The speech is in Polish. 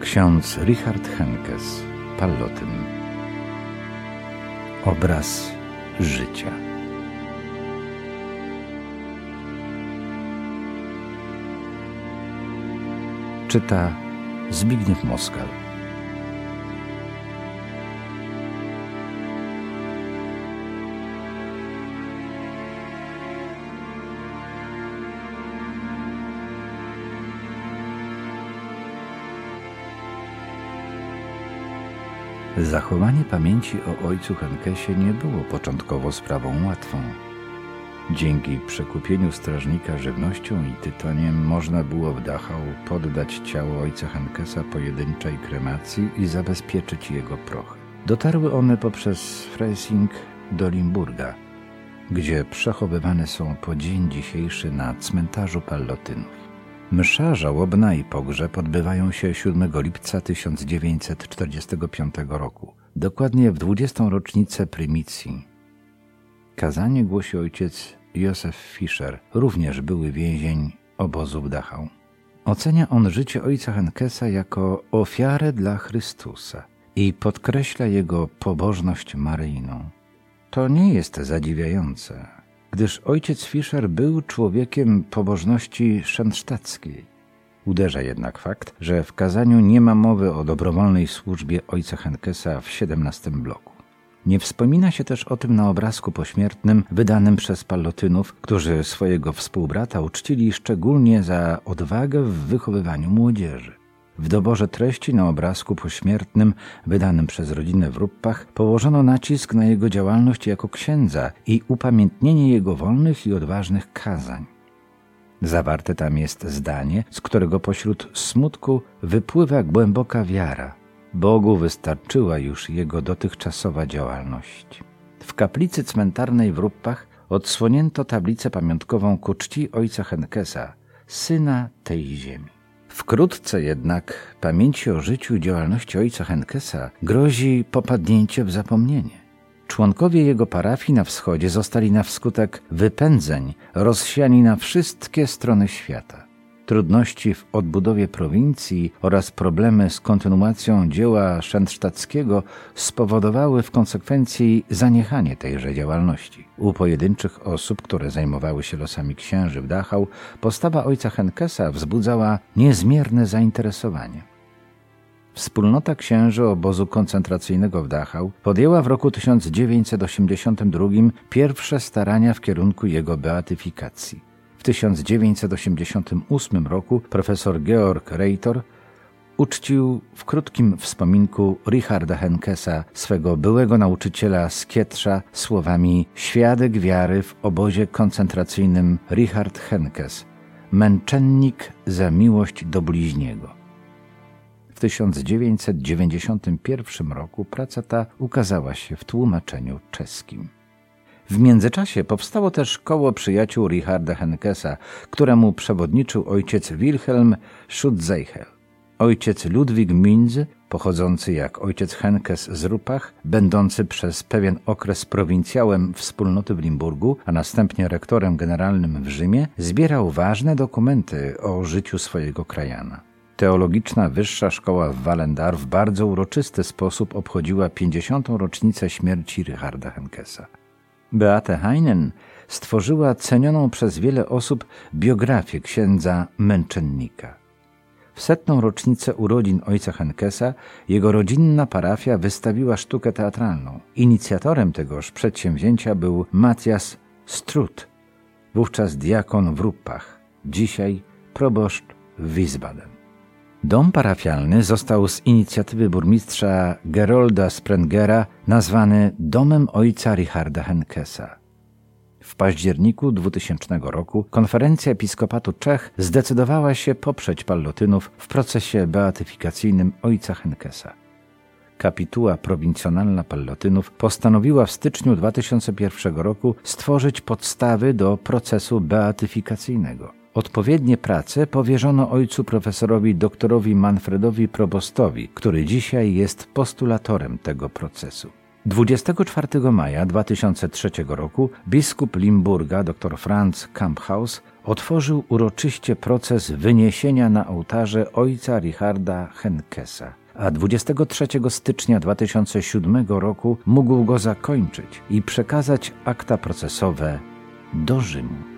Ksiądz Richard Henkes, Pallotyn. Obraz życia. Czyta Zbigniew Moskal. Zachowanie pamięci o ojcu Henkesie nie było początkowo sprawą łatwą. Dzięki przekupieniu strażnika żywnością i tytoniem można było w Dachau poddać ciało ojca Henkesa pojedynczej kremacji i zabezpieczyć jego proch. Dotarły one poprzez Freising do Limburga, gdzie przechowywane są po dzień dzisiejszy na cmentarzu Pallotynów. Msza żałobna i pogrzeb odbywają się 7 lipca 1945 roku, dokładnie w 20. rocznicę prymicji. Kazanie głosi ojciec Józef Fischer, również były więzień obozu w Dachau. Ocenia on życie ojca Henkesa jako ofiarę dla Chrystusa i podkreśla jego pobożność maryjną. To nie jest zadziwiające, gdyż ojciec Fischer był człowiekiem pobożności szentsztackiej. Uderza jednak fakt, że w kazaniu nie ma mowy o dobrowolnej służbie ojca Henkesa w XVII bloku. Nie wspomina się też o tym na obrazku pośmiertnym wydanym przez Pallotynów, którzy swojego współbrata uczcili szczególnie za odwagę w wychowywaniu młodzieży. W doborze treści na obrazku pośmiertnym wydanym przez rodzinę w Ruppach położono nacisk na jego działalność jako księdza i upamiętnienie jego wolnych i odważnych kazań. Zawarte tam jest zdanie, z którego pośród smutku wypływa głęboka wiara. Bogu wystarczyła już jego dotychczasowa działalność. W kaplicy cmentarnej w Ruppach odsłonięto tablicę pamiątkową ku czci ojca Henkesa, syna tej ziemi. Wkrótce jednak pamięci o życiu i działalności ojca Henkesa grozi popadnięcie w zapomnienie. Członkowie jego parafii na wschodzie zostali na wskutek wypędzeń rozsiani na wszystkie strony świata. Trudności w odbudowie prowincji oraz problemy z kontynuacją dzieła szentsztackiego spowodowały w konsekwencji zaniechanie tejże działalności. U pojedynczych osób, które zajmowały się losami księży w Dachau, postawa ojca Henkesa wzbudzała niezmierne zainteresowanie. Wspólnota księży obozu koncentracyjnego w Dachau podjęła w roku 1982 pierwsze starania w kierunku jego beatyfikacji. 1988 roku profesor Georg Reitor uczcił w krótkim wspominku Richarda Henkesa, swego byłego nauczyciela z Kietrza, słowami świadek wiary w obozie koncentracyjnym Richard Henkes, męczennik za miłość do bliźniego. W 1991 roku praca ta ukazała się w tłumaczeniu czeskim. W międzyczasie powstało też koło przyjaciół Richarda Henkesa, któremu przewodniczył ojciec Wilhelm Schutzeichel. Ojciec Ludwig Minz, pochodzący jak ojciec Henkes z Rupach, będący przez pewien okres prowincjałem wspólnoty w Limburgu, a następnie rektorem generalnym w Rzymie, zbierał ważne dokumenty o życiu swojego krajana. Teologiczna Wyższa Szkoła w Wallendar w bardzo uroczysty sposób obchodziła 50. rocznicę śmierci Richarda Henkesa. Beate Heinen stworzyła cenioną przez wiele osób biografię księdza męczennika. W setną rocznicę urodzin ojca Henkesa jego rodzinna parafia wystawiła sztukę teatralną. Inicjatorem tegoż przedsięwzięcia był Matthias Strut, wówczas diakon w Ruppach, dzisiaj proboszcz w Wiesbaden. Dom parafialny został z inicjatywy burmistrza Gerolda Sprengera nazwany Domem Ojca Richarda Henkesa. W październiku 2000 roku konferencja episkopatu Czech zdecydowała się poprzeć Pallotynów w procesie beatyfikacyjnym Ojca Henkesa. Kapituła prowincjonalna Pallotynów postanowiła w styczniu 2001 roku stworzyć podstawy do procesu beatyfikacyjnego. Odpowiednie prace powierzono ojcu profesorowi doktorowi Manfredowi Probostowi, który dzisiaj jest postulatorem tego procesu. 24 maja 2003 roku biskup Limburga dr Franz Kamphaus otworzył uroczyście proces wyniesienia na ołtarze ojca Richarda Henkesa a 23 stycznia 2007 roku mógł go zakończyć i przekazać akta procesowe do Rzymu.